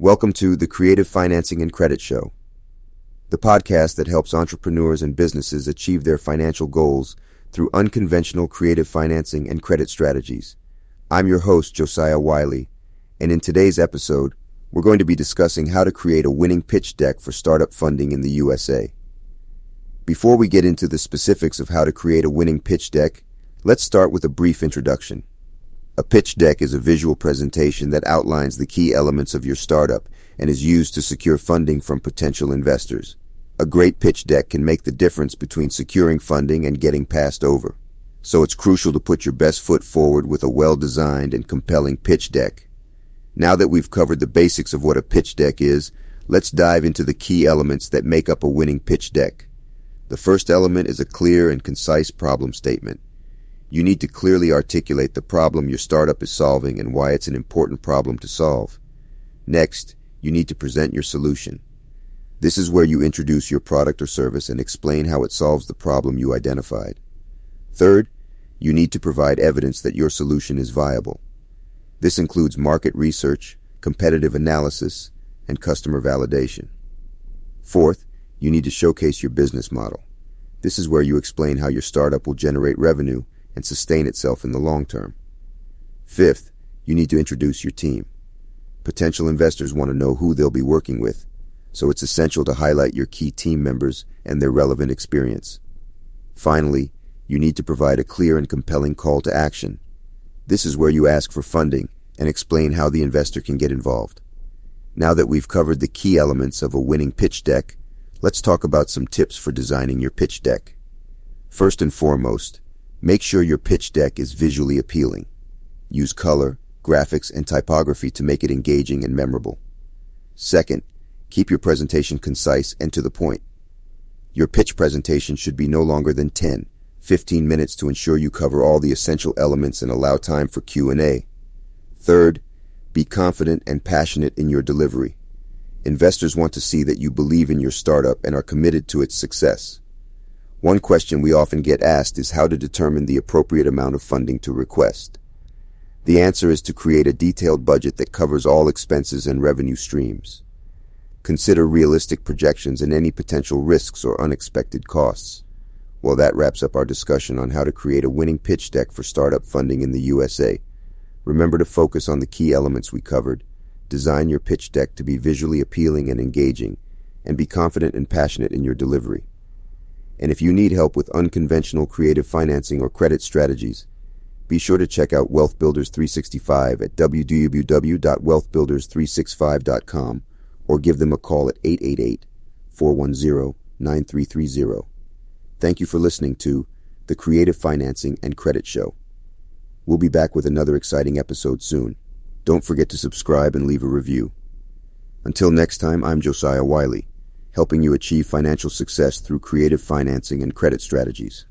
Welcome to the Creative Financing and Credit Show, the podcast that helps entrepreneurs and businesses achieve their financial goals through unconventional creative financing and credit strategies. I'm your host, Josiah Wiley, and in today's episode, we're going to be discussing how to create a winning pitch deck for startup funding in the USA. Before we get into the specifics of how to create a winning pitch deck, let's start with a brief introduction. A pitch deck is a visual presentation that outlines the key elements of your startup and is used to secure funding from potential investors. A great pitch deck can make the difference between securing funding and getting passed over. So it's crucial to put your best foot forward with a well-designed and compelling pitch deck. Now that we've covered the basics of what a pitch deck is, let's dive into the key elements that make up a winning pitch deck. The first element is a clear and concise problem statement. You need to clearly articulate the problem your startup is solving and why it's an important problem to solve. Next, you need to present your solution. This is where you introduce your product or service and explain how it solves the problem you identified. Third, you need to provide evidence that your solution is viable. This includes market research, competitive analysis, and customer validation. Fourth, you need to showcase your business model. This is where you explain how your startup will generate revenue and sustain itself in the long term. Fifth, you need to introduce your team. Potential investors want to know who they'll be working with, so it's essential to highlight your key team members and their relevant experience. Finally, you need to provide a clear and compelling call to action. This is where you ask for funding and explain how the investor can get involved. Now that we've covered the key elements of a winning pitch deck, let's talk about some tips for designing your pitch deck. First and foremost, Make sure your pitch deck is visually appealing. Use color, graphics, and typography to make it engaging and memorable. Second, keep your presentation concise and to the point. Your pitch presentation should be no longer than 10, 15 minutes to ensure you cover all the essential elements and allow time for Q&A. Third, be confident and passionate in your delivery. Investors want to see that you believe in your startup and are committed to its success. One question we often get asked is how to determine the appropriate amount of funding to request. The answer is to create a detailed budget that covers all expenses and revenue streams. Consider realistic projections and any potential risks or unexpected costs. Well, that wraps up our discussion on how to create a winning pitch deck for startup funding in the USA. Remember to focus on the key elements we covered. Design your pitch deck to be visually appealing and engaging, and be confident and passionate in your delivery. And if you need help with unconventional creative financing or credit strategies, be sure to check out Wealth Builders 365 at www.wealthbuilders365.com or give them a call at 888 410 9330. Thank you for listening to the Creative Financing and Credit Show. We'll be back with another exciting episode soon. Don't forget to subscribe and leave a review. Until next time, I'm Josiah Wiley helping you achieve financial success through creative financing and credit strategies.